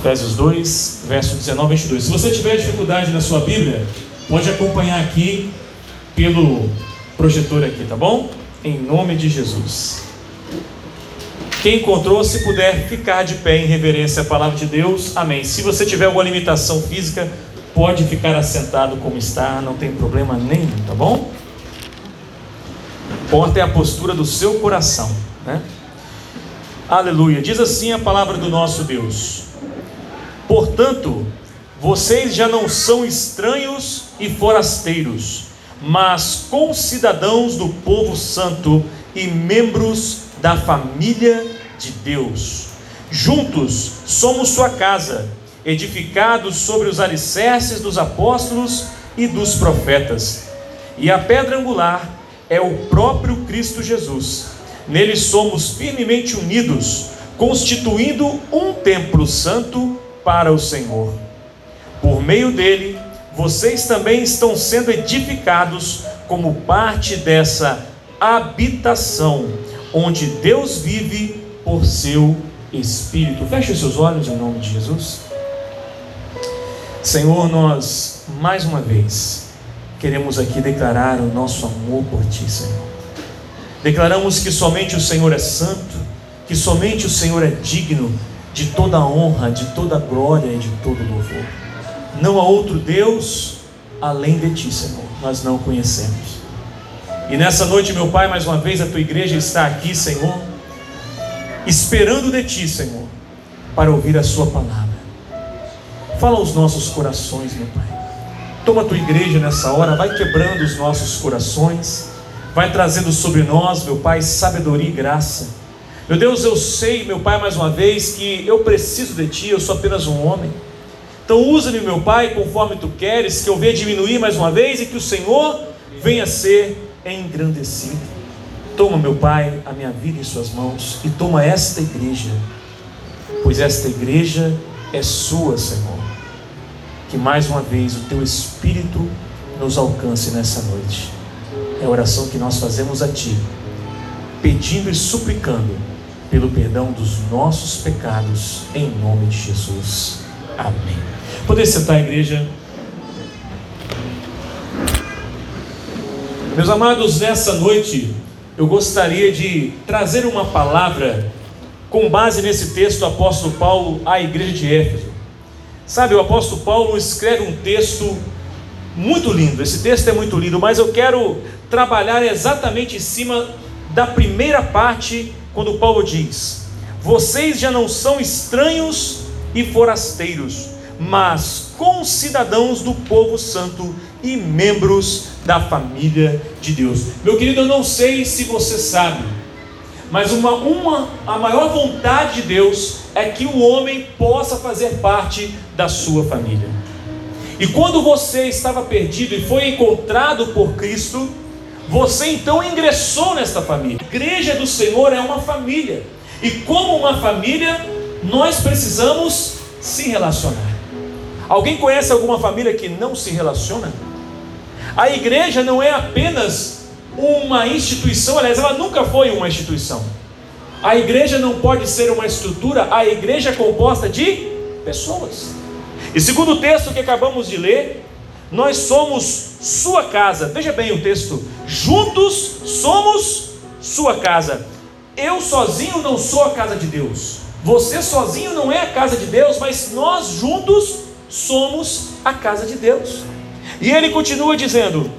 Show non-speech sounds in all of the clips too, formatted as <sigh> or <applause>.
Efésios 2, verso 19 e 22. Se você tiver dificuldade na sua Bíblia, pode acompanhar aqui pelo projetor aqui, tá bom? Em nome de Jesus. Quem encontrou, se puder ficar de pé em reverência à palavra de Deus, amém. Se você tiver alguma limitação física, pode ficar assentado como está, não tem problema nenhum, tá bom? Importa é a postura do seu coração, né? Aleluia. Diz assim a palavra do nosso Deus. Portanto, vocês já não são estranhos e forasteiros, mas concidadãos do povo santo e membros da família de Deus. Juntos somos sua casa, edificados sobre os alicerces dos apóstolos e dos profetas. E a pedra angular é o próprio Cristo Jesus. Nele somos firmemente unidos, constituindo um templo santo para o Senhor. Por meio dele, vocês também estão sendo edificados como parte dessa habitação, onde Deus vive por seu Espírito. Feche seus olhos em nome de Jesus. Senhor, nós mais uma vez queremos aqui declarar o nosso amor por Ti, Senhor. Declaramos que somente o Senhor é santo, que somente o Senhor é digno de toda honra, de toda glória e de todo louvor. Não há outro Deus além de ti, Senhor. Nós não conhecemos. E nessa noite, meu Pai, mais uma vez a tua igreja está aqui, Senhor, esperando de ti, Senhor, para ouvir a sua palavra. Fala aos nossos corações, meu Pai. Toma a tua igreja nessa hora, vai quebrando os nossos corações, vai trazendo sobre nós, meu Pai, sabedoria e graça meu Deus, eu sei, meu Pai, mais uma vez, que eu preciso de Ti, eu sou apenas um homem. Então usa-me, meu Pai, conforme Tu queres, que eu venha diminuir mais uma vez e que o Senhor venha ser engrandecido. Toma, meu Pai, a minha vida em Suas mãos e toma esta igreja, pois esta igreja é Sua, Senhor. Que mais uma vez o Teu Espírito nos alcance nessa noite. É a oração que nós fazemos a Ti, pedindo e suplicando pelo perdão dos nossos pecados, em nome de Jesus. Amém. Poder sentar, igreja. Meus amados, nessa noite eu gostaria de trazer uma palavra com base nesse texto do apóstolo Paulo à igreja de Éfeso. Sabe, o apóstolo Paulo escreve um texto muito lindo. Esse texto é muito lindo, mas eu quero trabalhar exatamente em cima da primeira parte quando Paulo diz: Vocês já não são estranhos e forasteiros, mas concidadãos do povo santo e membros da família de Deus. Meu querido, eu não sei se você sabe, mas uma, uma, a maior vontade de Deus é que o homem possa fazer parte da sua família. E quando você estava perdido e foi encontrado por Cristo, você então ingressou nesta família. A igreja do Senhor é uma família. E como uma família, nós precisamos se relacionar. Alguém conhece alguma família que não se relaciona? A igreja não é apenas uma instituição, aliás, ela nunca foi uma instituição. A igreja não pode ser uma estrutura, a igreja é composta de pessoas. E segundo o texto que acabamos de ler, nós somos sua casa. Veja bem o texto: juntos somos sua casa. Eu sozinho não sou a casa de Deus. Você sozinho não é a casa de Deus, mas nós juntos somos a casa de Deus. E ele continua dizendo: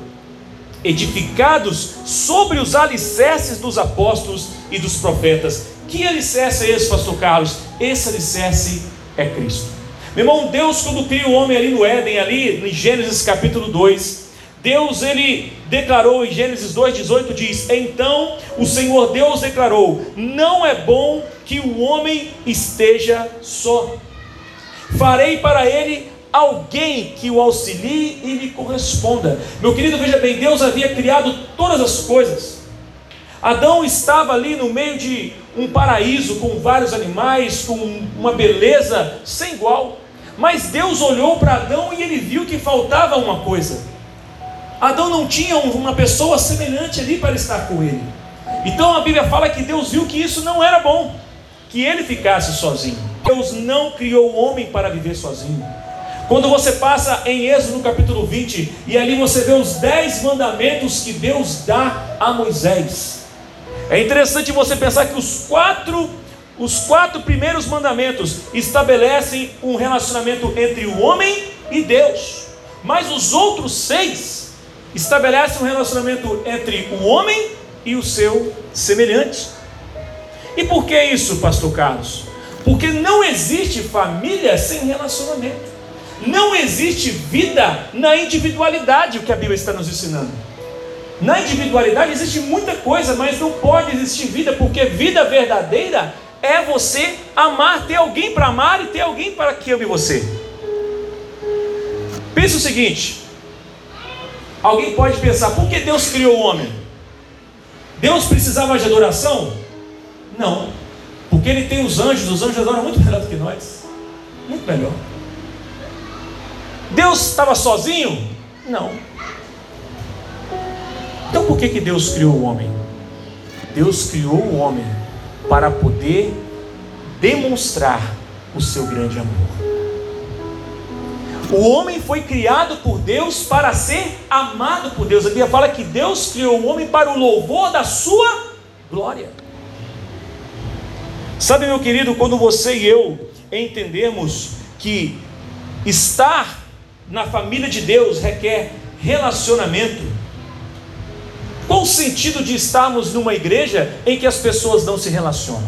edificados sobre os alicerces dos apóstolos e dos profetas. Que alicerce é esse, pastor Carlos? Esse alicerce é Cristo. Meu irmão, Deus quando cria o homem ali no Éden, ali em Gênesis capítulo 2, Deus ele declarou em Gênesis 2:18 diz: "Então o Senhor Deus declarou: Não é bom que o homem esteja só. Farei para ele alguém que o auxilie e lhe corresponda." Meu querido, veja bem, Deus havia criado todas as coisas. Adão estava ali no meio de um paraíso com vários animais, com uma beleza sem igual. Mas Deus olhou para Adão e ele viu que faltava uma coisa. Adão não tinha uma pessoa semelhante ali para estar com ele. Então a Bíblia fala que Deus viu que isso não era bom. que ele ficasse sozinho. Deus não criou o homem para viver sozinho. Quando você passa em Êxodo no capítulo 20, e ali você vê os dez mandamentos que Deus dá a Moisés. É interessante você pensar que os quatro, os quatro primeiros mandamentos estabelecem um relacionamento entre o homem e Deus. Mas os outros seis estabelecem um relacionamento entre o homem e o seu semelhante. E por que isso, pastor Carlos? Porque não existe família sem relacionamento. Não existe vida na individualidade, o que a Bíblia está nos ensinando. Na individualidade existe muita coisa, mas não pode existir vida, porque vida verdadeira é você amar, ter alguém para amar e ter alguém para que ame você. Pense o seguinte: alguém pode pensar, por que Deus criou o homem? Deus precisava de adoração? Não, porque Ele tem os anjos, os anjos adoram muito <laughs> melhor do que nós, muito melhor. Deus estava sozinho? Não. Então por que, que Deus criou o homem? Deus criou o homem para poder demonstrar o seu grande amor. O homem foi criado por Deus para ser amado por Deus. A Bíblia fala que Deus criou o homem para o louvor da sua glória. Sabe, meu querido, quando você e eu entendemos que estar na família de Deus requer relacionamento. Qual o sentido de estarmos numa igreja em que as pessoas não se relacionam?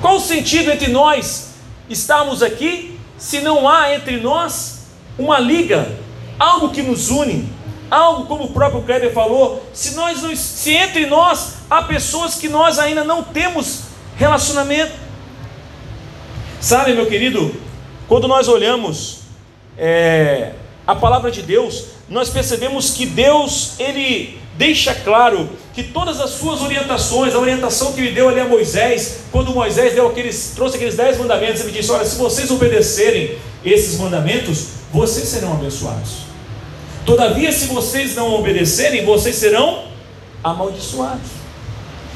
Qual o sentido entre nós estarmos aqui se não há entre nós uma liga, algo que nos une, algo como o próprio Kleber falou, se nós se entre nós há pessoas que nós ainda não temos relacionamento. Sabe, meu querido, quando nós olhamos é, a palavra de Deus, nós percebemos que Deus, ele deixa claro que todas as suas orientações, a orientação que ele deu ali a Moisés, quando Moisés deu aqueles, trouxe aqueles dez mandamentos, ele disse: Olha, se vocês obedecerem esses mandamentos, vocês serão abençoados. Todavia, se vocês não obedecerem, vocês serão amaldiçoados.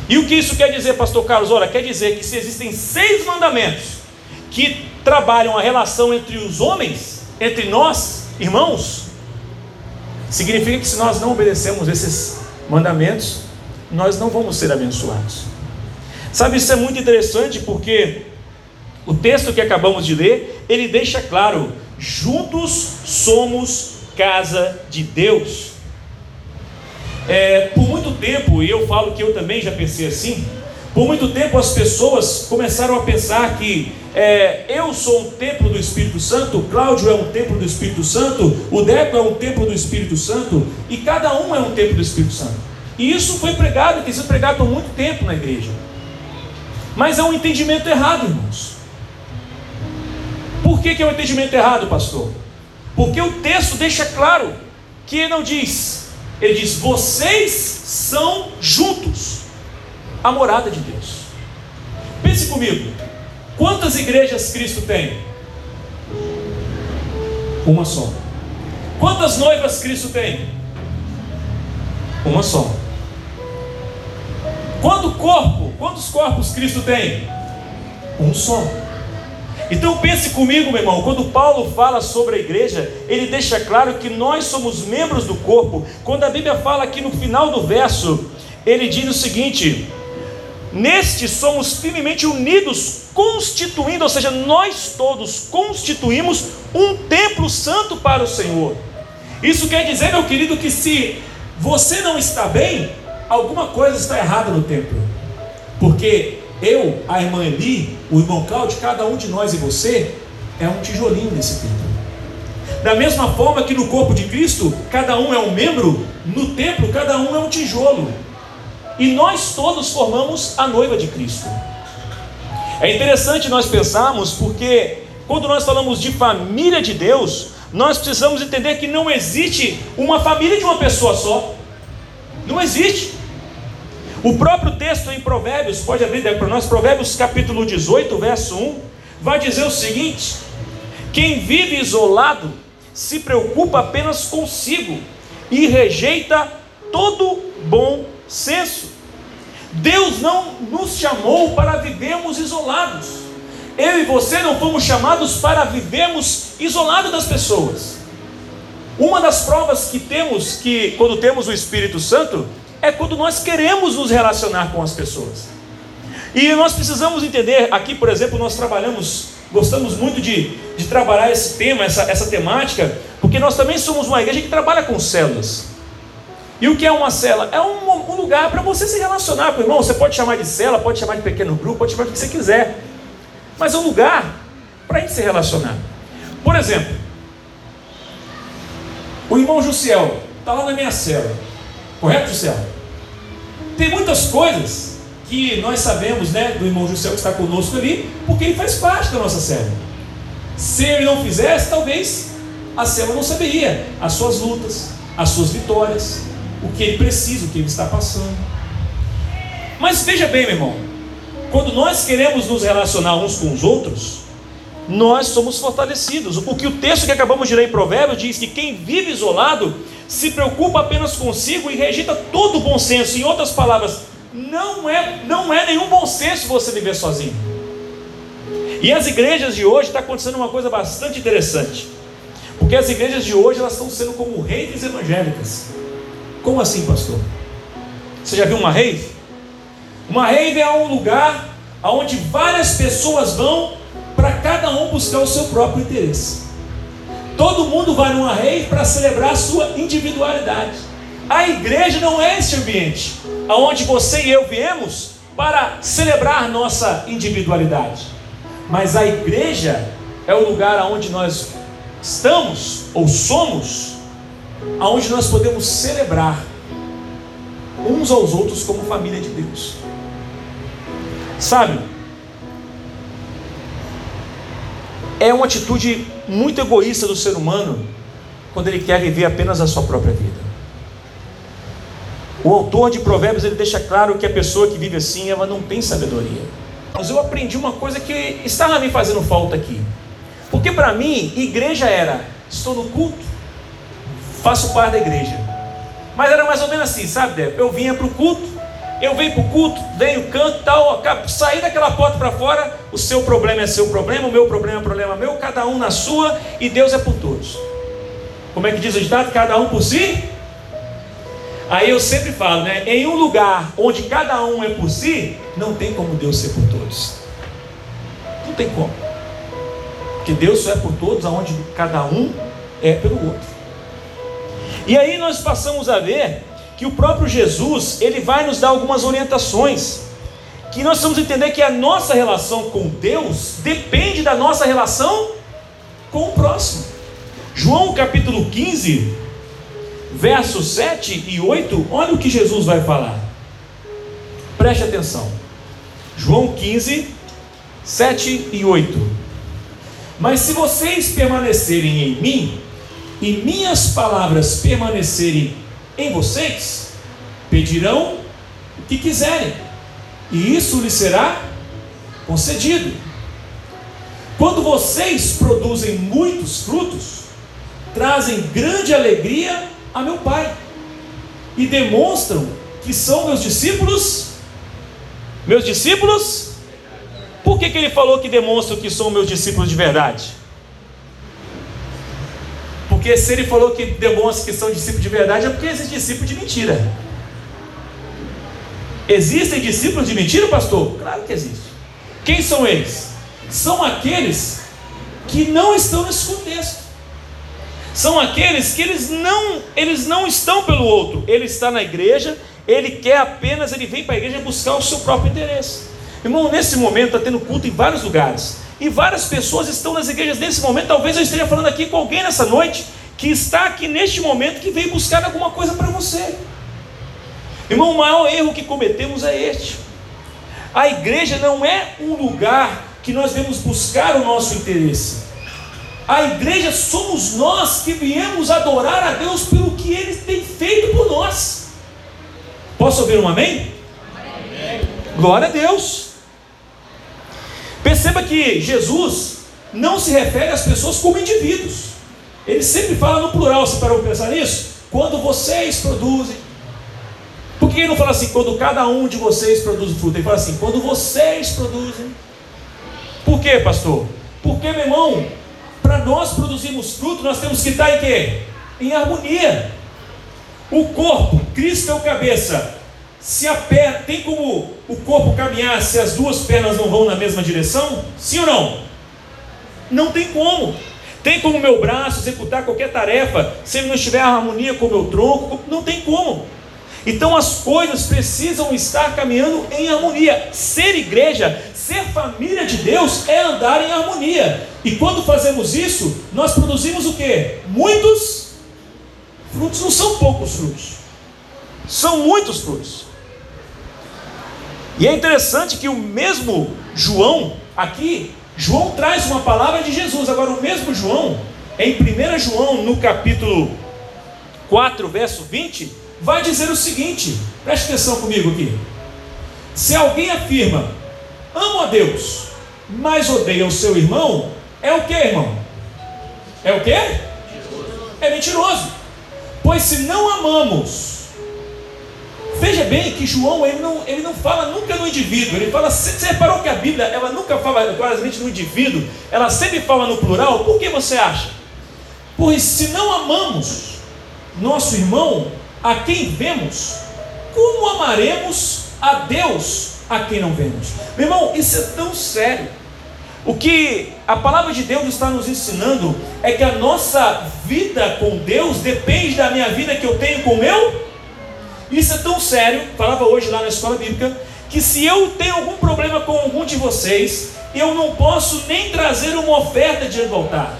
E o que isso quer dizer, pastor Carlos? Olha, quer dizer que se existem seis mandamentos que trabalham a relação entre os homens, entre nós, irmãos, significa que se nós não obedecemos esses mandamentos, nós não vamos ser abençoados. Sabe, isso é muito interessante porque o texto que acabamos de ler, ele deixa claro: juntos somos casa de Deus. É, por muito tempo, e eu falo que eu também já pensei assim, por muito tempo as pessoas começaram a pensar que é, eu sou um templo do Espírito Santo, Cláudio é um templo do Espírito Santo, o Deco é um templo do Espírito Santo, e cada um é um templo do Espírito Santo. E isso foi pregado, tem sido pregado por muito tempo na igreja. Mas é um entendimento errado, irmãos. Por que, que é um entendimento errado, pastor? Porque o texto deixa claro que ele não diz, ele diz: vocês são juntos a morada de Deus. Pense comigo, quantas igrejas Cristo tem? Uma só. Quantas noivas Cristo tem? Uma só. Quanto corpo? Quantos corpos Cristo tem? Um só. Então pense comigo, meu irmão, quando Paulo fala sobre a igreja, ele deixa claro que nós somos membros do corpo. Quando a Bíblia fala aqui no final do verso, ele diz o seguinte: Neste somos firmemente unidos, constituindo, ou seja, nós todos constituímos um templo santo para o Senhor. Isso quer dizer, meu querido, que se você não está bem, alguma coisa está errada no templo. Porque eu, a irmã Eli, o irmão Cláudio, cada um de nós e você é um tijolinho nesse templo. Da mesma forma que no corpo de Cristo, cada um é um membro, no templo, cada um é um tijolo. E nós todos formamos a noiva de Cristo. É interessante nós pensarmos, porque quando nós falamos de família de Deus, nós precisamos entender que não existe uma família de uma pessoa só. Não existe. O próprio texto em Provérbios, pode abrir para nós, Provérbios capítulo 18, verso 1, vai dizer o seguinte: Quem vive isolado se preocupa apenas consigo e rejeita todo bom senso. Deus não nos chamou para vivermos isolados. Eu e você não fomos chamados para vivermos isolados das pessoas. Uma das provas que temos que quando temos o Espírito Santo é quando nós queremos nos relacionar com as pessoas. E nós precisamos entender, aqui, por exemplo, nós trabalhamos, gostamos muito de, de trabalhar esse tema, essa, essa temática, porque nós também somos uma igreja que trabalha com células. E o que é uma célula? É um, um lugar para você se relacionar com o irmão. Você pode chamar de célula, pode chamar de pequeno grupo, pode chamar do que você quiser. Mas é um lugar para a gente se relacionar. Por exemplo, o irmão Jussiel está lá na minha célula. Correto, Jussiel? Tem muitas coisas que nós sabemos né, do irmão Jussiel que está conosco ali, porque ele faz parte da nossa célula. Se ele não fizesse, talvez a célula não saberia as suas lutas, as suas vitórias, o que ele precisa, o que ele está passando. Mas veja bem, meu irmão, quando nós queremos nos relacionar uns com os outros, nós somos fortalecidos. O que o texto que acabamos de ler em Provérbios diz que quem vive isolado se preocupa apenas consigo e rejeita todo o bom senso. Em outras palavras, não é, não é nenhum bom senso você viver sozinho. E as igrejas de hoje está acontecendo uma coisa bastante interessante. Porque as igrejas de hoje elas estão sendo como redes evangélicas. Como assim, pastor? Você já viu uma rave? Uma rave é um lugar onde várias pessoas vão para cada um buscar o seu próprio interesse. Todo mundo vai numa rave para celebrar a sua individualidade. A igreja não é esse ambiente aonde você e eu viemos para celebrar nossa individualidade. Mas a igreja é o lugar aonde nós estamos ou somos aonde nós podemos celebrar uns aos outros como família de Deus. Sabe? É uma atitude muito egoísta do ser humano quando ele quer viver apenas a sua própria vida. O autor de Provérbios ele deixa claro que a pessoa que vive assim, ela não tem sabedoria. Mas eu aprendi uma coisa que estava me fazendo falta aqui. Porque para mim, igreja era: estou no culto, faço parte da igreja. Mas era mais ou menos assim, sabe, Débora? Eu vinha para o culto, eu venho para o culto, venho, canto tal, sair daquela porta para fora, o seu problema é seu problema, o meu problema é problema meu, cada um na sua e Deus é por todos. Como é que diz o ditado? Cada um por si? Aí eu sempre falo, né? Em um lugar onde cada um é por si, não tem como Deus ser por todos. Não tem como. Porque Deus só é por todos aonde cada um é pelo outro. E aí nós passamos a ver que o próprio Jesus, ele vai nos dar algumas orientações, que nós vamos entender que a nossa relação com Deus depende da nossa relação com o próximo. João capítulo 15, versos 7 e 8, olha o que Jesus vai falar. Preste atenção. João 15, 7 e 8. Mas se vocês permanecerem em mim, e minhas palavras permanecerem em vocês, pedirão o que quiserem, e isso lhes será concedido. Quando vocês produzem muitos frutos, trazem grande alegria a meu Pai e demonstram que são meus discípulos. Meus discípulos? Por que, que ele falou que demonstram que são meus discípulos de verdade? Porque se ele falou que demonstra que são discípulos de verdade, é porque existe discípulo de mentira. Existem discípulos de mentira, pastor? Claro que existe. Quem são eles? São aqueles que não estão nesse contexto. São aqueles que eles não, eles não estão pelo outro. Ele está na igreja, ele quer apenas, ele vem para a igreja buscar o seu próprio interesse. Irmão, nesse momento está tendo culto em vários lugares. E várias pessoas estão nas igrejas nesse momento. Talvez eu esteja falando aqui com alguém nessa noite que está aqui neste momento que veio buscar alguma coisa para você. Irmão, o maior erro que cometemos é este. A igreja não é um lugar que nós devemos buscar o nosso interesse. A igreja somos nós que viemos adorar a Deus pelo que Ele tem feito por nós. Posso ouvir um amém? amém. Glória a Deus. Perceba que Jesus não se refere às pessoas como indivíduos. Ele sempre fala no plural, você parou para pensar nisso? Quando vocês produzem. Porque que ele não fala assim, quando cada um de vocês produz fruto? Ele fala assim, quando vocês produzem. Por quê, pastor? Porque, meu irmão, para nós produzirmos fruto, nós temos que estar em quê? Em harmonia. O corpo, Cristo é o cabeça. Se a perna, tem como o corpo caminhar se as duas pernas não vão na mesma direção? Sim ou não? Não tem como. Tem como meu braço executar qualquer tarefa se ele não estiver em harmonia com o meu tronco? Não tem como. Então as coisas precisam estar caminhando em harmonia. Ser igreja, ser família de Deus é andar em harmonia. E quando fazemos isso, nós produzimos o que? Muitos frutos, não são poucos frutos. São muitos frutos. E é interessante que o mesmo João, aqui, João traz uma palavra de Jesus. Agora, o mesmo João, em 1 João, no capítulo 4, verso 20, vai dizer o seguinte: preste atenção comigo aqui. Se alguém afirma, amo a Deus, mas odeia o seu irmão, é o que, irmão? É o que? É mentiroso. Pois se não amamos, veja bem que João ele não, ele não fala nunca no indivíduo, ele fala, você reparou que a Bíblia ela nunca fala claramente no indivíduo, ela sempre fala no plural, por que você acha? Pois se não amamos nosso irmão, a quem vemos, como amaremos a Deus a quem não vemos? Meu irmão, isso é tão sério. O que a palavra de Deus está nos ensinando é que a nossa vida com Deus depende da minha vida que eu tenho com meu. Isso é tão sério, falava hoje lá na escola bíblica, que se eu tenho algum problema com algum de vocês, eu não posso nem trazer uma oferta diante do altar.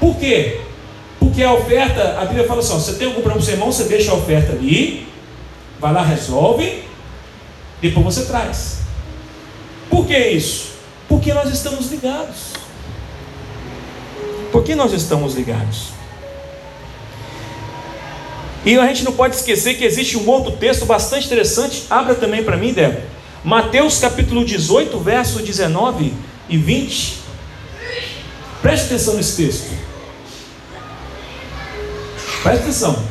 Por quê? Porque a oferta, a Bíblia fala assim: ó, você tem algum problema com seu irmão, você deixa a oferta ali, vai lá, resolve, depois você traz. Por que isso? Porque nós estamos ligados. Por que nós estamos ligados? E a gente não pode esquecer que existe um outro texto bastante interessante. Abra também para mim, Débora. Mateus capítulo 18, verso 19 e 20. Preste atenção nesse texto. Preste atenção.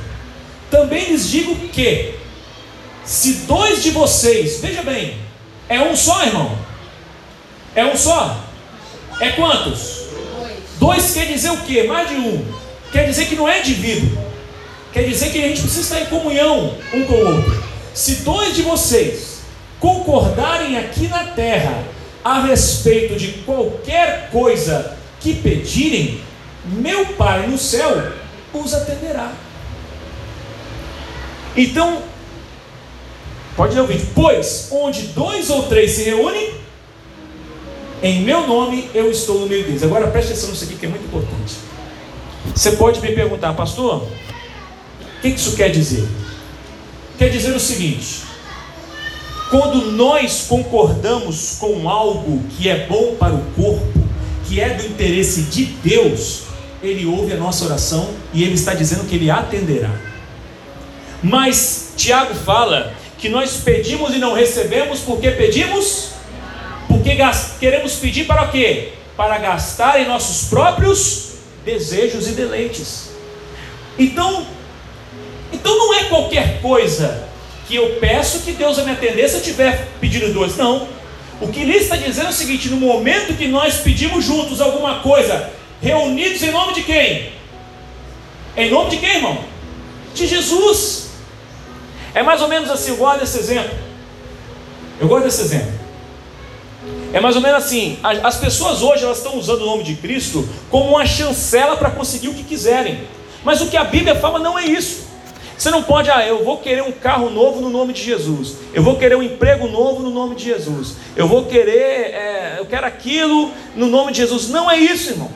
Também lhes digo que, se dois de vocês, veja bem, é um só, irmão? É um só? É quantos? Dois. Dois quer dizer o quê? Mais de um. Quer dizer que não é indivíduo. Quer dizer que a gente precisa estar em comunhão um com o outro. Se dois de vocês concordarem aqui na terra a respeito de qualquer coisa que pedirem, meu Pai no céu os atenderá. Então, pode ouvir, pois onde dois ou três se reúnem, em meu nome eu estou no meio deles. Agora preste atenção nisso aqui que é muito importante. Você pode me perguntar, pastor, o que isso quer dizer? Quer dizer o seguinte: quando nós concordamos com algo que é bom para o corpo, que é do interesse de Deus, Ele ouve a nossa oração e Ele está dizendo que Ele atenderá. Mas Tiago fala que nós pedimos e não recebemos porque pedimos porque queremos pedir para quê? Para gastar em nossos próprios desejos e deleites. Então, então não é qualquer coisa que eu peço que Deus vai me atender se eu tiver pedido dois. Não. O que ele está dizendo é o seguinte: no momento que nós pedimos juntos alguma coisa, reunidos em nome de quem? Em nome de quem, irmão? De Jesus. É mais ou menos assim, eu gosto desse exemplo. Eu gosto desse exemplo. É mais ou menos assim: as pessoas hoje elas estão usando o nome de Cristo como uma chancela para conseguir o que quiserem. Mas o que a Bíblia fala não é isso. Você não pode, ah, eu vou querer um carro novo no nome de Jesus. Eu vou querer um emprego novo no nome de Jesus. Eu vou querer, é, eu quero aquilo no nome de Jesus. Não é isso, irmão.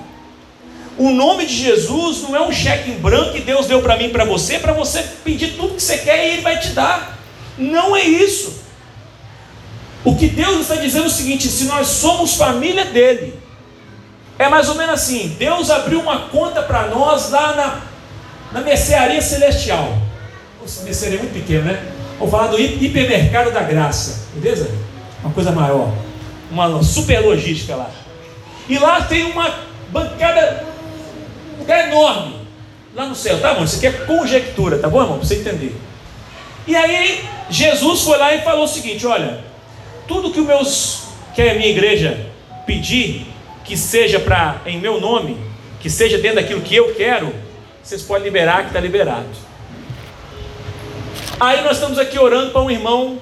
O nome de Jesus não é um cheque em branco que Deus deu para mim para você, para você pedir tudo que você quer e Ele vai te dar. Não é isso. O que Deus está dizendo é o seguinte: se nós somos família dele, é mais ou menos assim: Deus abriu uma conta para nós lá na, na mercearia celestial. Mercearia é muito pequena, né? Vamos falar do hipermercado da graça, beleza? Uma coisa maior, uma super logística lá. E lá tem uma bancada, um lugar enorme, lá no céu, tá bom? Isso aqui é conjectura, tá bom, irmão? Para você entender. E aí Jesus foi lá e falou o seguinte: olha, tudo que, meus, que a minha igreja pedir, que seja para em meu nome, que seja dentro daquilo que eu quero, vocês podem liberar que está liberado. Aí nós estamos aqui orando para um irmão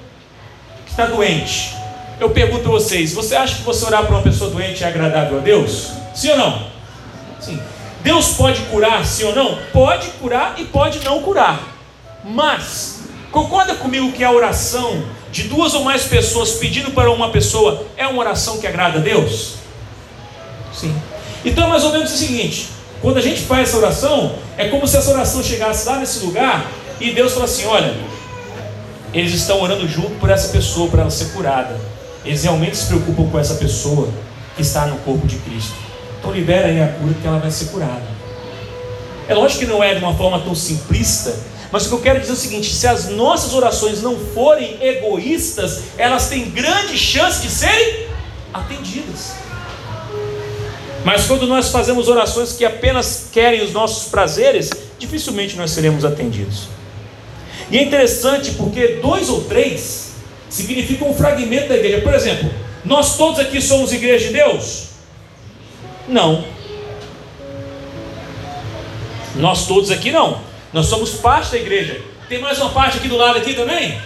que está doente. Eu pergunto a vocês: você acha que você orar para uma pessoa doente é agradável a Deus? Sim ou não? Sim. Deus pode curar, sim ou não? Pode curar e pode não curar. Mas, concorda comigo que a oração de duas ou mais pessoas pedindo para uma pessoa é uma oração que agrada a Deus? Sim. Então é mais ou menos o seguinte: quando a gente faz essa oração, é como se essa oração chegasse lá nesse lugar e Deus fala assim: olha, eles estão orando junto por essa pessoa, para ela ser curada. Eles realmente se preocupam com essa pessoa que está no corpo de Cristo. Então libera aí a cura que ela vai ser curada. É lógico que não é de uma forma tão simplista, mas o que eu quero dizer é o seguinte: se as nossas orações não forem egoístas, elas têm grande chance de serem atendidas. Mas quando nós fazemos orações que apenas querem os nossos prazeres, dificilmente nós seremos atendidos. E é interessante porque dois ou três significa um fragmento da igreja. Por exemplo, nós todos aqui somos igreja de Deus? Não. Nós todos aqui não. Nós somos parte da igreja. Tem mais uma parte aqui do lado aqui também?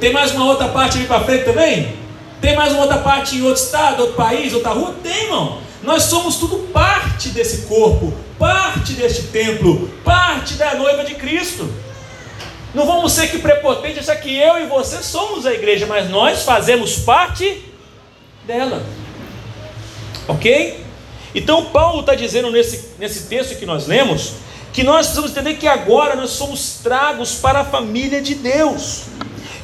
Tem mais uma outra parte ali para frente também? Tem mais uma outra parte em outro estado, outro país, outra rua? Tem, irmão. Nós somos tudo parte desse corpo, parte deste templo, parte da noiva de Cristo. Não vamos ser que prepotentes achar que eu e você somos a igreja, mas nós fazemos parte dela. Ok? Então Paulo está dizendo nesse, nesse texto que nós lemos que nós precisamos entender que agora nós somos tragos para a família de Deus.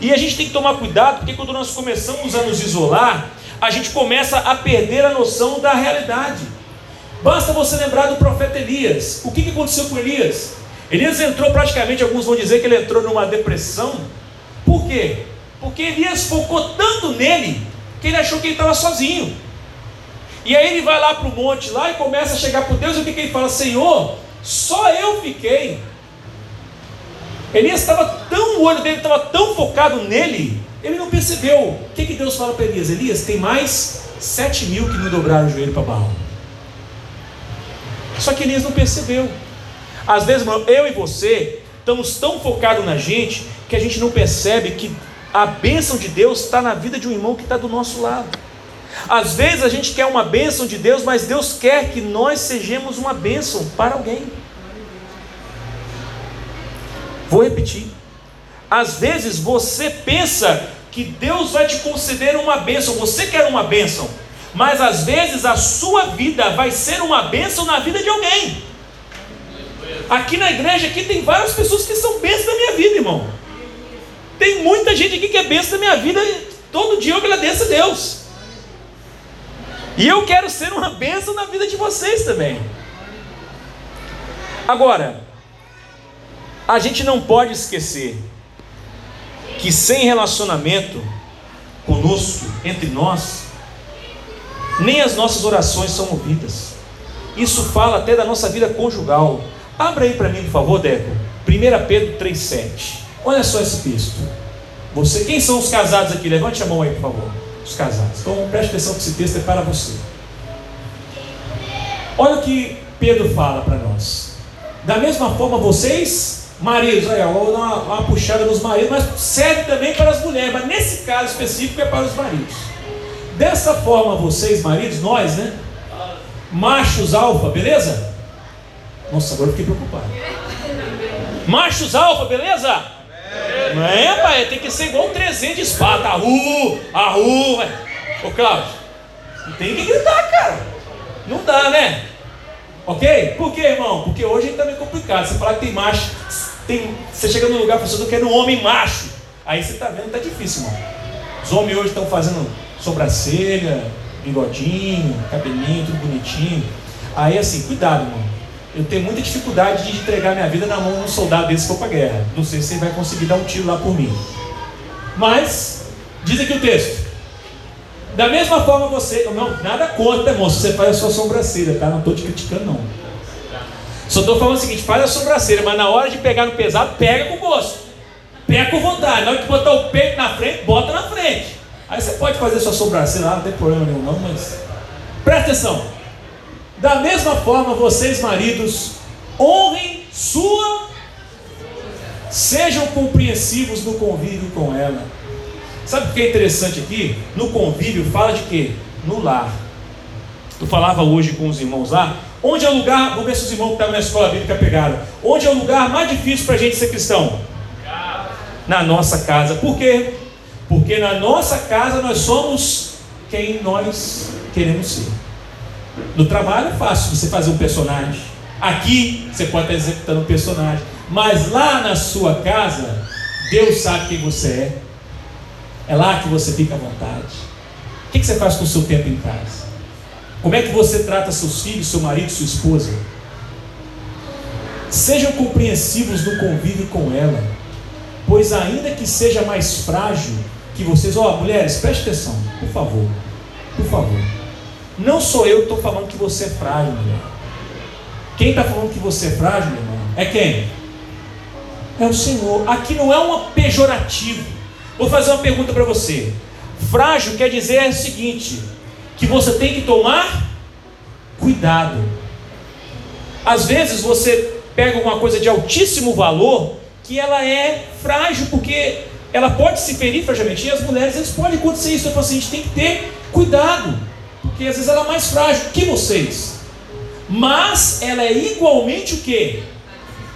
E a gente tem que tomar cuidado, porque quando nós começamos a nos isolar, a gente começa a perder a noção da realidade. Basta você lembrar do profeta Elias. O que aconteceu com Elias? Elias entrou praticamente, alguns vão dizer que ele entrou numa depressão. Por quê? Porque Elias focou tanto nele que ele achou que ele estava sozinho. E aí ele vai lá para o monte lá e começa a chegar para Deus e o que, ele fala? Senhor, só eu fiquei. Elias estava tão, o olho dele estava tão focado nele, ele não percebeu. O que, que Deus fala para Elias? Elias, tem mais sete mil que não dobraram o joelho para Baal. Só que Elias não percebeu. Às vezes, eu e você estamos tão focados na gente que a gente não percebe que a bênção de Deus está na vida de um irmão que está do nosso lado. Às vezes a gente quer uma bênção de Deus, mas Deus quer que nós sejamos uma bênção para alguém. Vou repetir. Às vezes você pensa que Deus vai te conceder uma bênção, você quer uma bênção, mas às vezes a sua vida vai ser uma bênção na vida de alguém. Aqui na igreja aqui tem várias pessoas que são bênçãos da minha vida, irmão. Tem muita gente aqui que é bênção da minha vida. Todo dia eu agradeço a Deus. E eu quero ser uma bênção na vida de vocês também. Agora, a gente não pode esquecer que sem relacionamento conosco, entre nós, nem as nossas orações são ouvidas. Isso fala até da nossa vida conjugal. Abra aí para mim, por favor, Deco. 1 Pedro 3,7. Olha só esse texto. Você, quem são os casados aqui? Levante a mão aí, por favor. Os casados. Então preste atenção que esse texto é para você. Olha o que Pedro fala para nós. Da mesma forma, vocês, maridos, olha, vou dar uma, uma puxada nos maridos, mas serve também para as mulheres, mas nesse caso específico é para os maridos. Dessa forma, vocês, maridos, nós, né? Machos alfa, beleza? Nossa, agora eu fiquei preocupado. Machos alfa, beleza? Não é, pai? Tem que ser igual um 300 de espada. Arru, arru. Ô, Cláudio, não tem que gritar, cara. Não dá, né? Ok? Por quê, irmão? Porque hoje está meio complicado. Você falar que tem macho, tem, você chega num lugar, a pessoa quer um homem macho. Aí você está vendo, tá difícil, irmão. Os homens hoje estão fazendo sobrancelha, bigodinho, cabelinho, tudo bonitinho. Aí assim, cuidado, irmão. Eu tenho muita dificuldade de entregar minha vida na mão de um soldado desse for para a guerra. Não sei se ele vai conseguir dar um tiro lá por mim. Mas, diz aqui o texto. Da mesma forma você, não, nada contra, se você faz a sua sobrancelha, tá? Não estou te criticando, não. Só estou falando o seguinte: faz a sobrancelha, mas na hora de pegar no pesado, pega com gosto. pé com vontade. Na hora que botar o peito na frente, bota na frente. Aí você pode fazer sua sobrancelha lá, não tem problema nenhum não, mas presta atenção. Da mesma forma, vocês maridos, honrem sua Sejam compreensivos no convívio com ela. Sabe o que é interessante aqui? No convívio fala de quê? No lar. Tu falava hoje com os irmãos lá, onde é o lugar, vamos ver se os irmãos que estavam na escola bíblica pegaram, onde é o lugar mais difícil para a gente ser cristão? Na nossa casa. Por quê? Porque na nossa casa nós somos quem nós queremos ser. No trabalho é fácil você fazer um personagem. Aqui você pode estar executando um personagem. Mas lá na sua casa, Deus sabe quem você é. É lá que você fica à vontade. O que você faz com o seu tempo em casa? Como é que você trata seus filhos, seu marido, sua esposa? Sejam compreensivos no convívio com ela, pois ainda que seja mais frágil que vocês, ó, oh, mulheres, preste atenção, por favor, por favor. Não sou eu que estou falando que você é frágil, mulher. Quem está falando que você é frágil, meu irmão, é quem? é o Senhor. Aqui não é uma pejorativo. Vou fazer uma pergunta para você. Frágil quer dizer o seguinte: que você tem que tomar cuidado. Às vezes você pega uma coisa de altíssimo valor que ela é frágil porque ela pode se ferir fragilmente. E as mulheres eles podem acontecer isso. Eu falo assim, a gente tem que ter cuidado, porque às vezes ela é mais frágil que vocês. Mas ela é igualmente o que?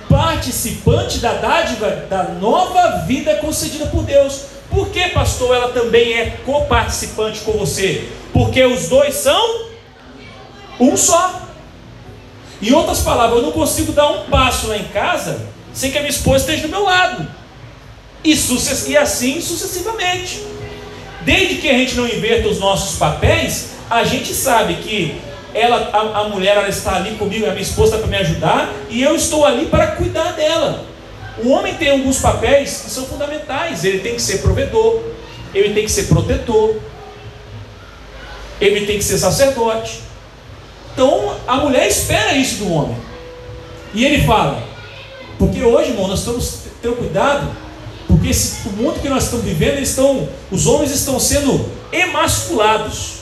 participante da dádiva da nova vida concedida por Deus. Por que, pastor, ela também é coparticipante com você? Porque os dois são um só. Em outras palavras, eu não consigo dar um passo lá em casa sem que a minha esposa esteja do meu lado. E, e assim sucessivamente. Desde que a gente não inverta os nossos papéis, a gente sabe que ela, a, a mulher ela está ali comigo, a minha esposa está para me ajudar, e eu estou ali para cuidar dela. O homem tem alguns papéis que são fundamentais. Ele tem que ser provedor, ele tem que ser protetor, ele tem que ser sacerdote. Então a mulher espera isso do homem. E ele fala, porque hoje, irmão, nós estamos tendo cuidado, porque esse, o mundo que nós estamos vivendo, estão, os homens estão sendo emasculados.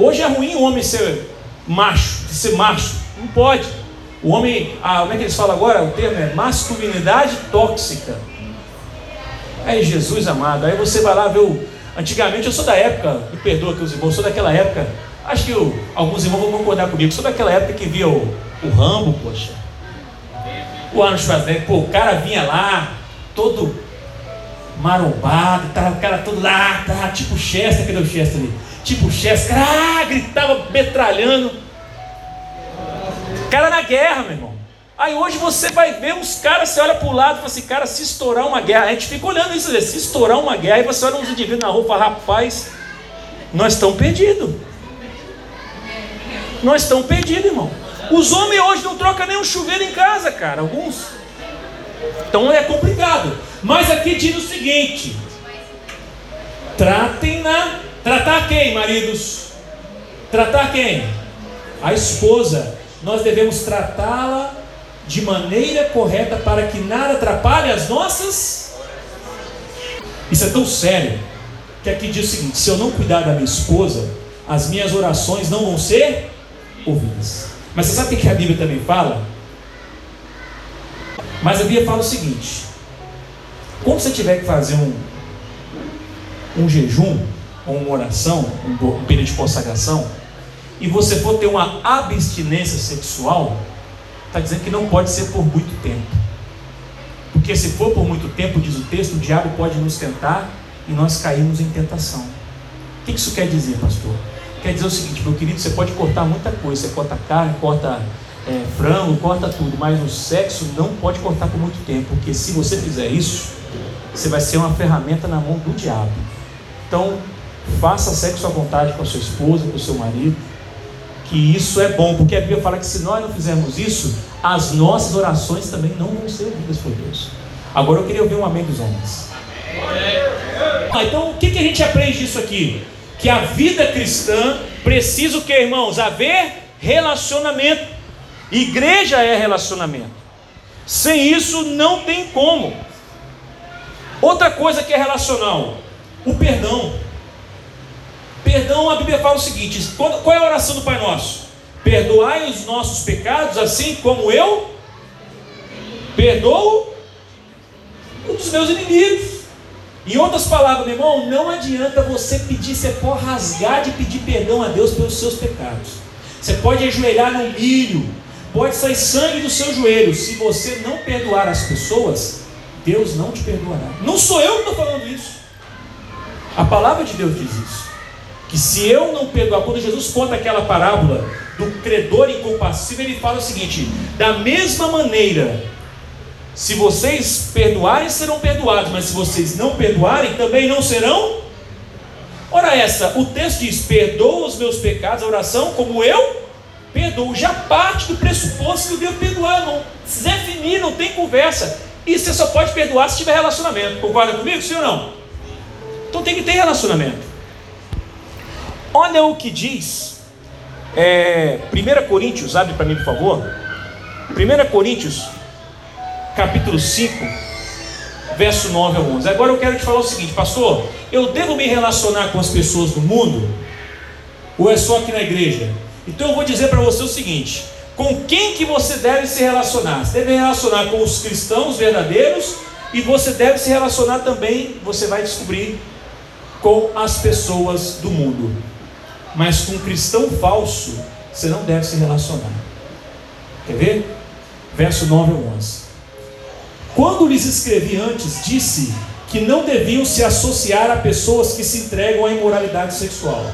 Hoje é ruim o homem ser macho, ser macho. Não pode. O homem, ah, como é que eles falam agora? O termo é masculinidade tóxica. Aí Jesus amado, aí você vai lá ver o. Antigamente eu sou da época, me perdoa que os irmãos, sou daquela época. Acho que eu, alguns irmãos vão concordar comigo, sou daquela época que via o, o Rambo, poxa. O Arnold Schwarzenegger, pô, o cara vinha lá, todo marombado, o cara todo lá, tá, tipo Chester, cadê o Chester ali? Tipo Chester, ah, gritava metralhando. Cara na guerra, meu irmão. Aí hoje você vai ver uns caras, você olha para o lado e fala assim, cara, se estourar uma guerra, a gente fica olhando isso, se estourar uma guerra, aí você olha uns indivíduos na fala, rapaz, nós estamos perdidos. Nós estamos perdidos, irmão. Os homens hoje não trocam nem um chuveiro em casa, cara, alguns. Então é complicado. Mas aqui diz o seguinte: tratem-na Tratar quem, maridos? Tratar quem? A esposa. Nós devemos tratá-la de maneira correta para que nada atrapalhe as nossas. Isso é tão sério que aqui diz o seguinte: se eu não cuidar da minha esposa, as minhas orações não vão ser ouvidas. Mas você sabe o que a Bíblia também fala? Mas a Bíblia fala o seguinte: quando você tiver que fazer um, um jejum, ou uma oração, um período de consagração, e você for ter uma abstinência sexual, está dizendo que não pode ser por muito tempo. Porque se for por muito tempo, diz o texto, o diabo pode nos tentar e nós caímos em tentação. O que isso quer dizer, pastor? Quer dizer o seguinte, meu querido, você pode cortar muita coisa, você corta carne, corta é, frango, corta tudo, mas o sexo não pode cortar por muito tempo, porque se você fizer isso, você vai ser uma ferramenta na mão do diabo. Então, Faça sexo à vontade com a sua esposa, com o seu marido. Que isso é bom, porque a Bíblia fala que se nós não fizermos isso, as nossas orações também não vão ser ouvidas por Deus. Agora eu queria ouvir um amém dos homens. Ah, então o que, que a gente aprende disso aqui? Que a vida cristã precisa o que, irmãos? Haver relacionamento. Igreja é relacionamento. Sem isso não tem como. Outra coisa que é relacional, o perdão. Perdão, a Bíblia fala o seguinte: qual é a oração do Pai Nosso? Perdoai os nossos pecados, assim como eu perdoo os meus inimigos. Em outras palavras, meu irmão, não adianta você pedir, você pode rasgar de pedir perdão a Deus pelos seus pecados. Você pode ajoelhar no milho, pode sair sangue do seu joelho. Se você não perdoar as pessoas, Deus não te perdoará. Não sou eu que estou falando isso. A palavra de Deus diz isso. Que se eu não perdoar, quando Jesus conta aquela parábola do credor incompassível, ele fala o seguinte: da mesma maneira se vocês perdoarem, serão perdoados, mas se vocês não perdoarem, também não serão. Ora, essa, o texto diz: perdoa os meus pecados, a oração, como eu perdoo. Já parte do pressuposto que eu devo perdoar, não. Se definir, não tem conversa. E você só pode perdoar se tiver relacionamento. Concorda comigo, sim ou não? Então tem que ter relacionamento. Olha o que diz é, 1 Coríntios, abre para mim, por favor. 1 Coríntios capítulo 5, verso 9 ao 11. Agora eu quero te falar o seguinte, pastor, eu devo me relacionar com as pessoas do mundo ou é só aqui na igreja? Então eu vou dizer para você o seguinte: com quem que você deve se relacionar? Você deve relacionar com os cristãos verdadeiros e você deve se relacionar também, você vai descobrir, com as pessoas do mundo. Mas com um cristão falso, você não deve se relacionar. Quer ver? Verso 9 ao 11. Quando lhes escrevi antes, disse que não deviam se associar a pessoas que se entregam à imoralidade sexual.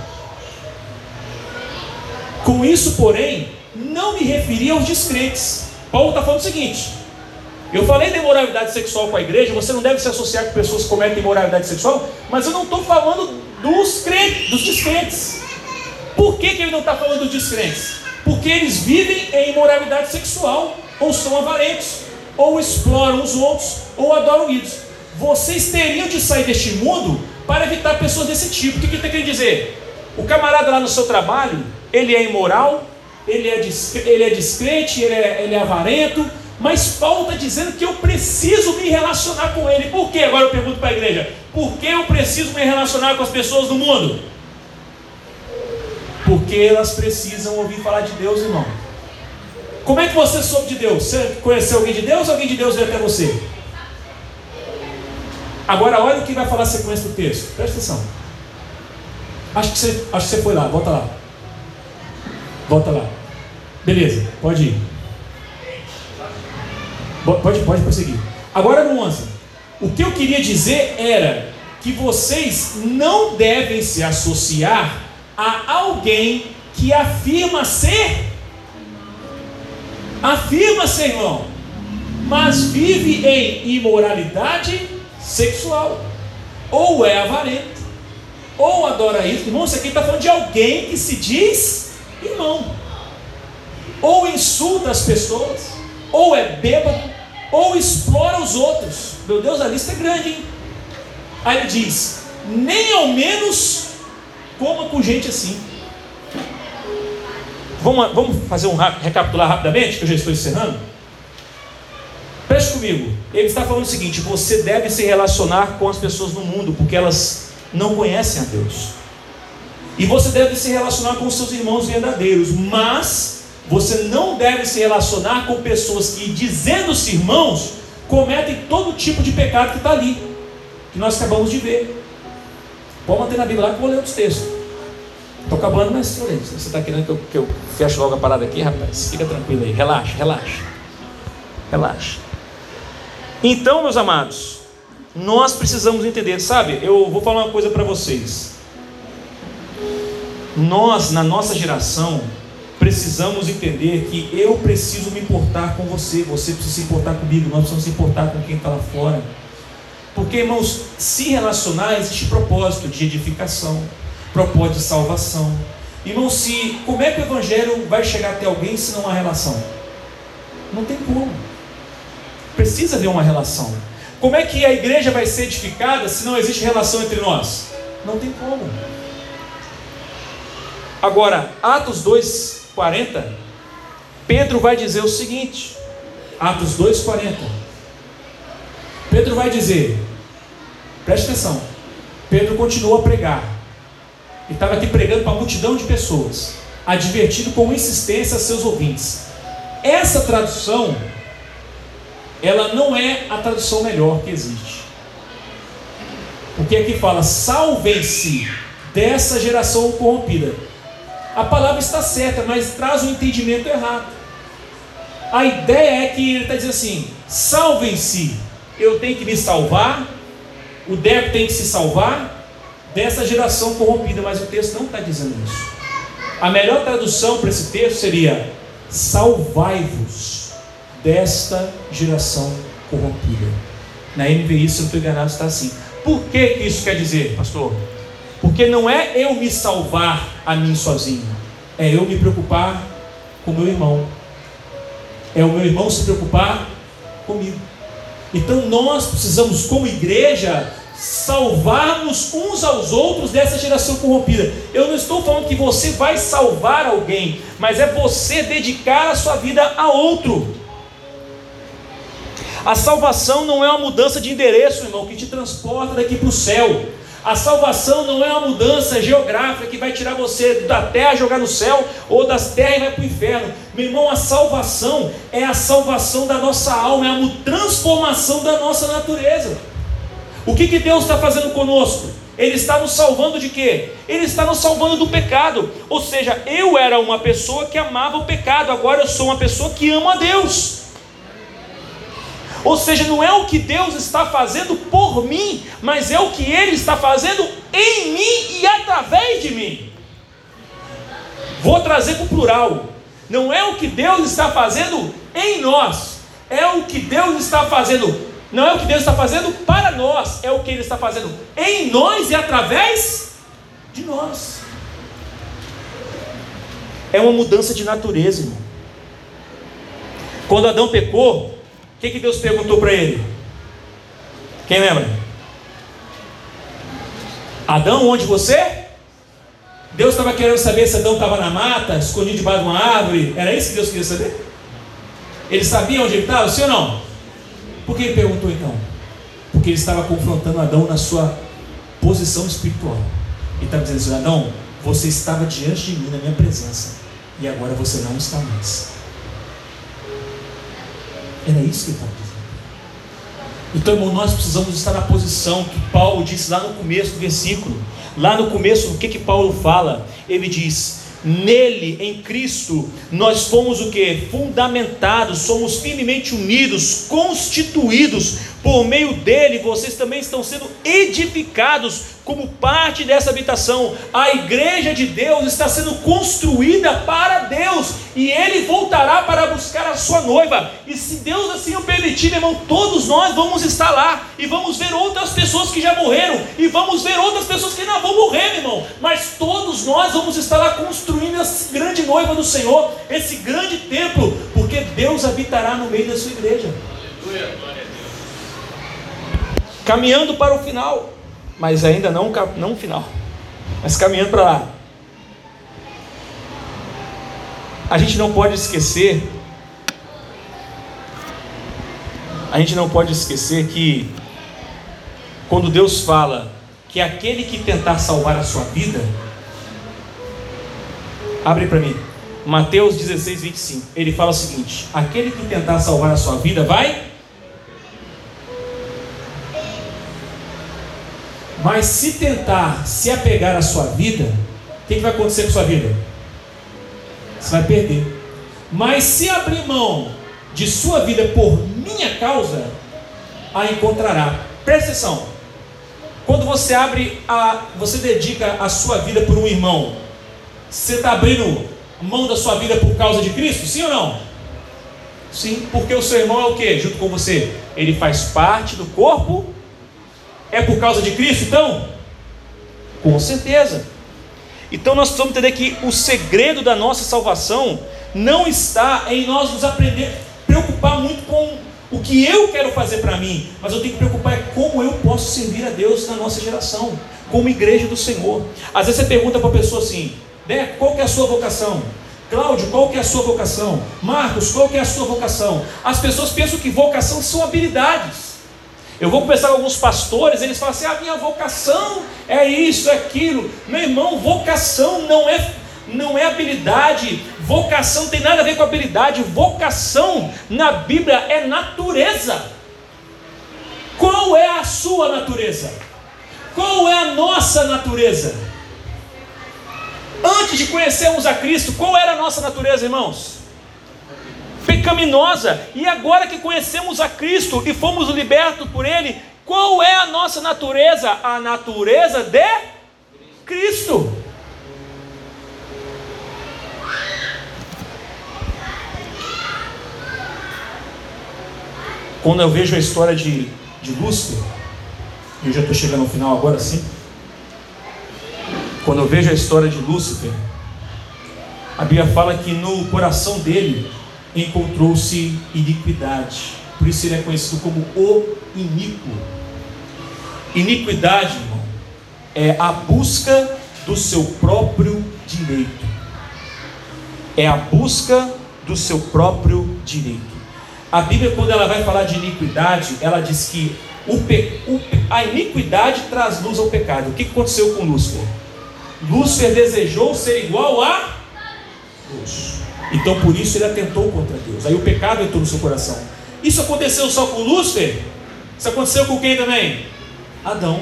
Com isso, porém, não me referi aos descrentes. Paulo está falando o seguinte: eu falei de imoralidade sexual com a igreja, você não deve se associar com pessoas que cometem imoralidade sexual, mas eu não estou falando dos crentes, dos descrentes. Por que, que ele não está falando dos descrentes? Porque eles vivem em imoralidade sexual ou são avarentos ou exploram os outros, ou adoram ídolos. Vocês teriam de sair deste mundo para evitar pessoas desse tipo. O que, que está querendo dizer? O camarada lá no seu trabalho, ele é imoral, ele é, ele é descrente, ele é, ele é avarento, mas Paulo está dizendo que eu preciso me relacionar com ele. Por quê? Agora eu pergunto para a igreja: por que eu preciso me relacionar com as pessoas do mundo? Porque elas precisam ouvir falar de Deus, irmão. Como é que você soube de Deus? Você conheceu alguém de Deus ou alguém de Deus veio até você? Agora olha o que vai falar a sequência do texto. Presta atenção. Acho que você, acho que você foi lá, volta lá. Volta lá. Beleza, pode ir. Pode, pode prosseguir. Agora no 11. O que eu queria dizer era que vocês não devem se associar a alguém que afirma ser Afirma-se, irmão, mas vive em imoralidade sexual, ou é avarento, ou adora isso. Irmão, isso aqui está falando de alguém que se diz irmão, ou insulta as pessoas, ou é bêbado, ou explora os outros. Meu Deus, a lista é grande, hein? Aí ele diz: nem ao menos coma com gente assim. Vamos, vamos fazer um recapitular rapidamente, que eu já estou encerrando? Preste comigo. Ele está falando o seguinte: você deve se relacionar com as pessoas no mundo, porque elas não conhecem a Deus. E você deve se relacionar com seus irmãos verdadeiros, mas você não deve se relacionar com pessoas que, dizendo-se irmãos, cometem todo tipo de pecado que está ali, que nós acabamos de ver. Pode manter na Bíblia lá que eu vou ler outros textos. Estou acabando, mas se você está querendo que eu, que eu feche logo a parada aqui, rapaz, fica tranquilo aí, relaxa, relaxa, relaxa. Então, meus amados, nós precisamos entender, sabe? Eu vou falar uma coisa para vocês. Nós, na nossa geração, precisamos entender que eu preciso me importar com você, você precisa se importar comigo, nós precisamos se importar com quem está lá fora. Porque, irmãos, se relacionar existe propósito de edificação propósito de salvação. Irmão, se como é que o evangelho vai chegar até alguém se não há relação? Não tem como. Precisa haver uma relação. Como é que a igreja vai ser edificada se não existe relação entre nós? Não tem como. Agora, Atos 2:40, Pedro vai dizer o seguinte: Atos 2:40. Pedro vai dizer: Preste atenção. Pedro continuou a pregar. E estava aqui pregando para uma multidão de pessoas, advertindo com insistência a seus ouvintes. Essa tradução, ela não é a tradução melhor que existe. Porque aqui fala: salvem-se dessa geração corrompida. A palavra está certa, mas traz um entendimento errado. A ideia é que ele está dizendo assim: salvem-se, eu tenho que me salvar, o Deco tem que se salvar dessa geração corrompida, mas o texto não está dizendo isso. A melhor tradução para esse texto seria: salvai-vos desta geração corrompida. Na NVI, se eu estou enganado, está assim. Por que, isso quer dizer, pastor? Porque não é eu me salvar a mim sozinho, é eu me preocupar com meu irmão, é o meu irmão se preocupar comigo. Então nós precisamos, como igreja, salvarmos uns aos outros dessa geração corrompida. Eu não estou falando que você vai salvar alguém, mas é você dedicar a sua vida a outro. A salvação não é uma mudança de endereço, irmão, que te transporta daqui para o céu. A salvação não é uma mudança geográfica que vai tirar você da terra jogar no céu, ou das terras e vai para o inferno. Meu irmão, a salvação é a salvação da nossa alma, é a transformação da nossa natureza. O que, que Deus está fazendo conosco? Ele está nos salvando de quê? Ele está nos salvando do pecado. Ou seja, eu era uma pessoa que amava o pecado, agora eu sou uma pessoa que ama a Deus. Ou seja, não é o que Deus está fazendo por mim, mas é o que Ele está fazendo em mim e através de mim. Vou trazer para o plural. Não é o que Deus está fazendo em nós, é o que Deus está fazendo. Não é o que Deus está fazendo para nós, é o que Ele está fazendo em nós e através de nós. É uma mudança de natureza, irmão. Quando Adão pecou, que, que Deus perguntou para ele? Quem lembra? Adão, onde você? Deus estava querendo saber se Adão estava na mata, escondido debaixo de uma árvore. Era isso que Deus queria saber? Ele sabia onde ele estava, sim ou não? Por que ele perguntou então? Porque ele estava confrontando Adão na sua posição espiritual. Ele estava dizendo assim: Adão, você estava diante de mim na minha presença, e agora você não está mais. Era isso que ele estava dizendo. Então, irmão, nós precisamos estar na posição que Paulo disse lá no começo do versículo. Lá no começo, o que que Paulo fala? Ele diz: Nele, em Cristo, nós fomos o que? Fundamentados, somos firmemente unidos, constituídos. Por meio dele, vocês também estão sendo edificados como parte dessa habitação. A igreja de Deus está sendo construída para Deus e ele voltará para buscar a sua noiva. E se Deus assim o permitir, irmão, todos nós vamos estar lá e vamos ver outras pessoas que já morreram e vamos ver outras pessoas que ainda vão morrer, irmão. Mas todos nós vamos estar lá construindo essa grande noiva do Senhor, esse grande templo, porque Deus habitará no meio da sua igreja. Caminhando para o final mas ainda não, não o final, mas caminhando para lá. A gente não pode esquecer, a gente não pode esquecer que quando Deus fala que aquele que tentar salvar a sua vida, abre para mim, Mateus 16, 25, ele fala o seguinte: aquele que tentar salvar a sua vida vai Mas se tentar se apegar à sua vida, o que, que vai acontecer com a sua vida? Você vai perder. Mas se abrir mão de sua vida por minha causa, a encontrará. Presta atenção. Quando você abre a, você dedica a sua vida por um irmão, você está abrindo mão da sua vida por causa de Cristo? Sim ou não? Sim, porque o seu irmão é o que? Junto com você, ele faz parte do corpo é por causa de Cristo, então? Com certeza. Então nós precisamos entender que o segredo da nossa salvação não está em nós nos aprender, preocupar muito com o que eu quero fazer para mim, mas eu tenho que preocupar é como eu posso servir a Deus na nossa geração, como igreja do Senhor. Às vezes você pergunta para a pessoa assim, né, qual que é a sua vocação? Cláudio, qual que é a sua vocação? Marcos, qual que é a sua vocação? As pessoas pensam que vocação são habilidades. Eu vou conversar com alguns pastores, eles falam assim: a ah, minha vocação é isso, é aquilo. Meu irmão, vocação não é, não é habilidade, vocação tem nada a ver com habilidade, vocação na Bíblia é natureza. Qual é a sua natureza? Qual é a nossa natureza? Antes de conhecermos a Cristo, qual era a nossa natureza, irmãos? Pecaminosa. E agora que conhecemos a Cristo e fomos libertos por Ele, qual é a nossa natureza? A natureza de Cristo. Quando eu vejo a história de, de Lúcifer, eu já estou chegando ao final agora sim. Quando eu vejo a história de Lúcifer, a Bíblia fala que no coração dele encontrou-se iniquidade. Por isso ele é conhecido como o iníquo. Iniquidade, irmão, é a busca do seu próprio direito. É a busca do seu próprio direito. A Bíblia, quando ela vai falar de iniquidade, ela diz que o pe... o... a iniquidade traz luz ao pecado. O que aconteceu com Lúcifer? Lúcifer desejou ser igual a Deus. Então por isso ele atentou contra Deus. Aí o pecado entrou no seu coração. Isso aconteceu só com Lúcifer? Isso aconteceu com quem também? Adão.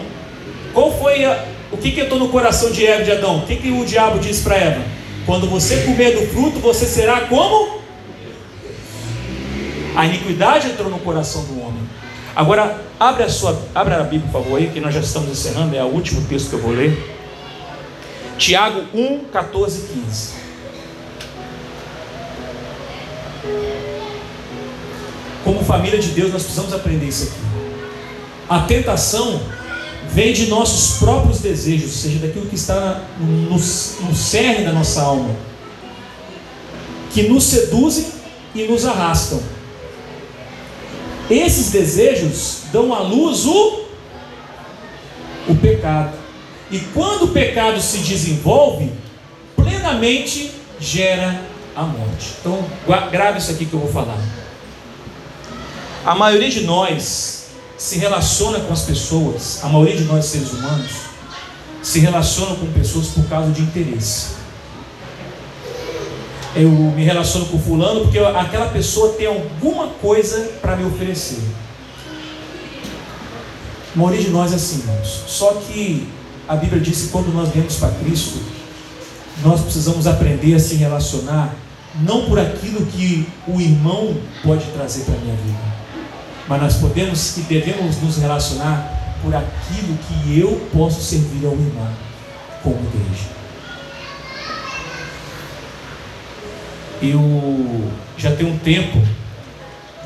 Qual foi a... o que, que entrou no coração de Eva e de Adão? O que, que o diabo disse para Eva? Quando você comer do fruto, você será como? A iniquidade entrou no coração do homem. Agora, abre a sua, abre a Bíblia, por favor, aí, que nós já estamos encerrando, é o último texto que eu vou ler. Tiago 1, 14 e 15. Como família de Deus, nós precisamos aprender isso aqui. A tentação vem de nossos próprios desejos, ou seja, daquilo que está no, no cerne da nossa alma, que nos seduzem e nos arrastam. Esses desejos dão à luz o, o pecado. E quando o pecado se desenvolve, plenamente gera a morte. Então, grave isso aqui que eu vou falar. A maioria de nós se relaciona com as pessoas, a maioria de nós seres humanos, se relaciona com pessoas por causa de interesse eu me relaciono com fulano porque aquela pessoa tem alguma coisa para me oferecer. A maioria de nós é assim, irmãos. Só que a Bíblia diz que quando nós viemos para Cristo, nós precisamos aprender a se relacionar não por aquilo que o irmão pode trazer para a minha vida, mas nós podemos e devemos nos relacionar por aquilo que eu posso servir ao irmão como igreja. eu já tenho um tempo,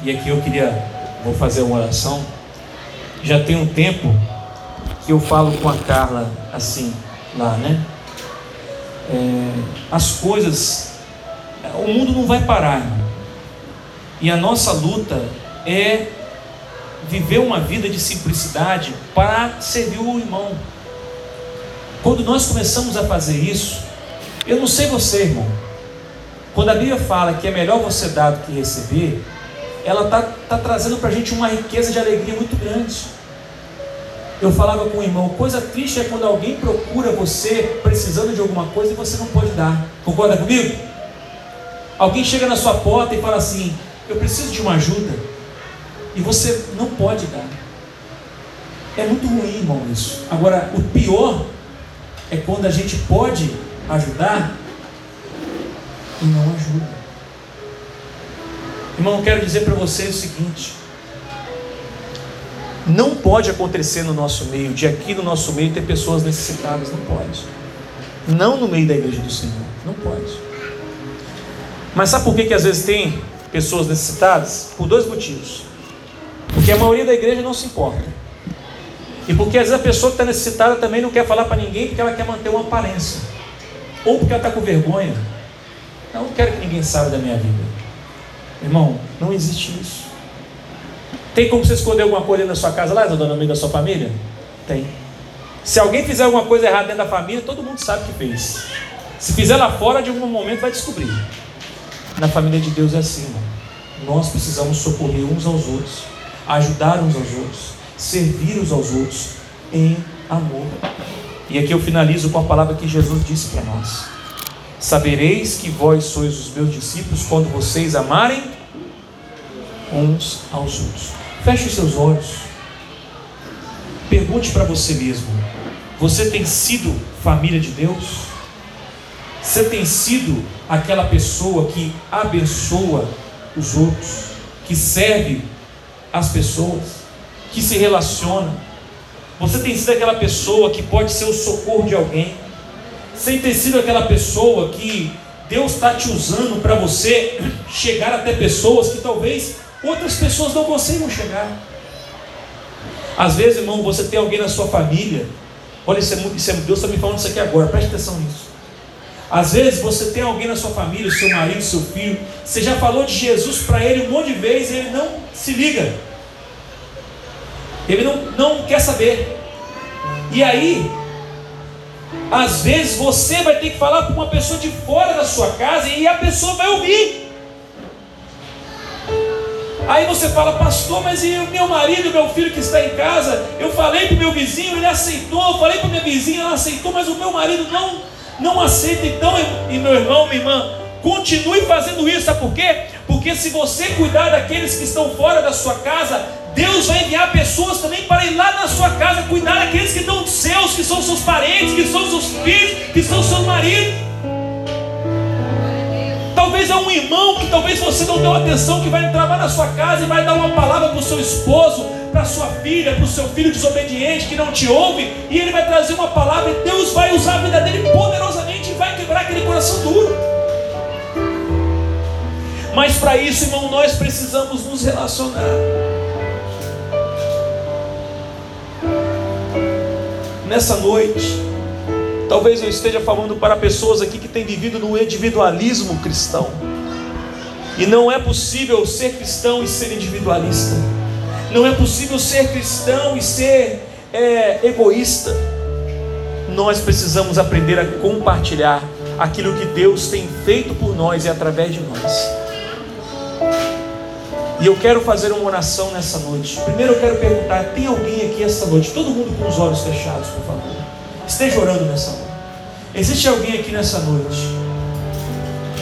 e aqui eu queria, vou fazer uma oração, já tem um tempo que eu falo com a Carla assim, lá, né? É, as coisas, o mundo não vai parar, irmão. e a nossa luta é viver uma vida de simplicidade para servir o irmão. Quando nós começamos a fazer isso, eu não sei você, irmão, quando a Bíblia fala que é melhor você dar do que receber, ela está tá trazendo para a gente uma riqueza de alegria muito grande. Eu falava com o irmão, coisa triste é quando alguém procura você precisando de alguma coisa e você não pode dar. Concorda comigo? Alguém chega na sua porta e fala assim: Eu preciso de uma ajuda, e você não pode dar. É muito ruim, irmão, isso. Agora, o pior é quando a gente pode ajudar e não ajuda. Irmão, eu quero dizer para você o seguinte: não pode acontecer no nosso meio, de aqui no nosso meio, ter pessoas necessitadas, não pode. Não no meio da igreja do Senhor, não pode. Mas sabe por que, que às vezes tem pessoas necessitadas? Por dois motivos. Porque a maioria da igreja não se importa. E porque às vezes a pessoa que está necessitada também não quer falar para ninguém porque ela quer manter uma aparência. Ou porque ela está com vergonha eu não quero que ninguém saiba da minha vida. Irmão, não existe isso. Tem como você esconder alguma coisa da sua casa lá, dona meio da sua família? Tem. Se alguém fizer alguma coisa errada dentro da família, todo mundo sabe que fez. Se fizer lá fora, de algum momento vai descobrir. Na família de Deus é assim, irmão. Nós precisamos socorrer uns aos outros, ajudar uns aos outros. servir uns aos outros em amor. E aqui eu finalizo com a palavra que Jesus disse para nós: Sabereis que vós sois os meus discípulos quando vocês amarem uns aos outros. Feche os seus olhos. Pergunte para você mesmo: Você tem sido família de Deus? Você tem sido aquela pessoa que abençoa os outros, que serve as pessoas, que se relaciona? Você tem sido aquela pessoa que pode ser o socorro de alguém? Você tem sido aquela pessoa que Deus está te usando para você <clears throat> chegar até pessoas que talvez outras pessoas não consigam chegar? Às vezes, irmão, você tem alguém na sua família. Olha, isso é, isso é Deus está me falando isso aqui agora, preste atenção nisso. Às vezes você tem alguém na sua família, seu marido, seu filho, você já falou de Jesus para ele um monte de vezes e ele não se liga. Ele não, não quer saber. E aí, às vezes você vai ter que falar para uma pessoa de fora da sua casa e a pessoa vai ouvir. Aí você fala, pastor, mas e o meu marido, meu filho que está em casa? Eu falei para o meu vizinho, ele aceitou. Eu falei para minha vizinha, ela aceitou, mas o meu marido não, não aceita. Então, e meu irmão, minha irmã, continue fazendo isso. Sabe por quê? Porque se você cuidar daqueles que estão fora da sua casa, Deus vai enviar pessoas também para ir lá na sua casa cuidar daqueles que estão seus, que são seus parentes, que são seus filhos, que são seus maridos. Talvez é um irmão que talvez você não deu atenção, que vai entrar lá na sua casa e vai dar uma palavra para o seu esposo, para sua filha, para o seu filho desobediente que não te ouve, e ele vai trazer uma palavra e Deus vai usar a vida dele poderosamente e vai quebrar aquele coração duro. Mas para isso, irmão, nós precisamos nos relacionar. nessa noite, talvez eu esteja falando para pessoas aqui que têm vivido no individualismo cristão. E não é possível ser cristão e ser individualista. Não é possível ser cristão e ser é, egoísta. Nós precisamos aprender a compartilhar aquilo que Deus tem feito por nós e através de nós. E eu quero fazer uma oração nessa noite. Primeiro eu quero perguntar: tem alguém aqui essa noite? Todo mundo com os olhos fechados, por favor. Esteja orando nessa noite. Existe alguém aqui nessa noite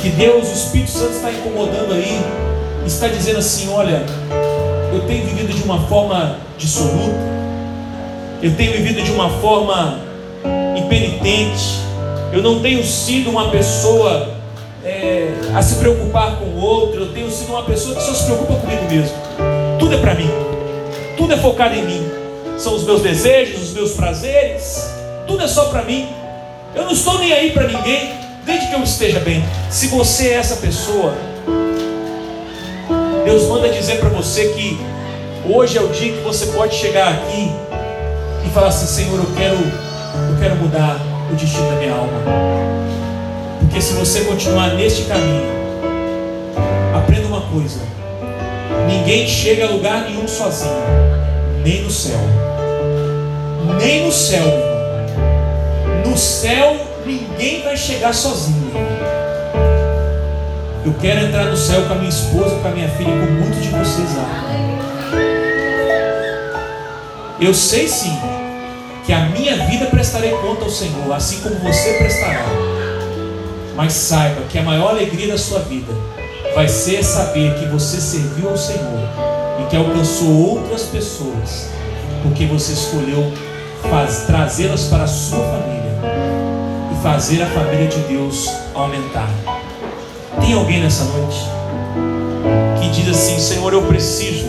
que Deus, o Espírito Santo está incomodando aí, está dizendo assim: olha, eu tenho vivido de uma forma dissoluta, eu tenho vivido de uma forma impenitente, eu não tenho sido uma pessoa é, a se preocupar com o outro, eu tenho sido uma pessoa que só se preocupa comigo mesmo. Tudo é para mim, tudo é focado em mim. São os meus desejos, os meus prazeres, tudo é só para mim. Eu não estou nem aí para ninguém, desde que eu esteja bem. Se você é essa pessoa, Deus manda dizer para você que hoje é o dia que você pode chegar aqui e falar assim: Senhor, eu quero, eu quero mudar o destino da minha alma. Porque se você continuar neste caminho, aprenda uma coisa: ninguém chega a lugar nenhum sozinho, nem no céu. Nem no céu. No céu, ninguém vai chegar sozinho. Eu quero entrar no céu com a minha esposa, com a minha filha, com muitos de vocês lá. Eu sei sim que a minha vida prestarei conta ao Senhor, assim como você prestará. Mas saiba que a maior alegria da sua vida vai ser saber que você serviu ao Senhor e que alcançou outras pessoas, porque você escolheu trazê-las para a sua família fazer a família de Deus aumentar. Tem alguém nessa noite que diz assim: Senhor, eu preciso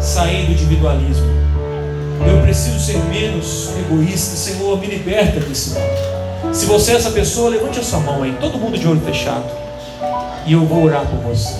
sair do individualismo, eu preciso ser menos egoísta, Senhor, me liberta desse mal. Se você é essa pessoa, levante a sua mão aí, todo mundo de olho fechado. E eu vou orar por você.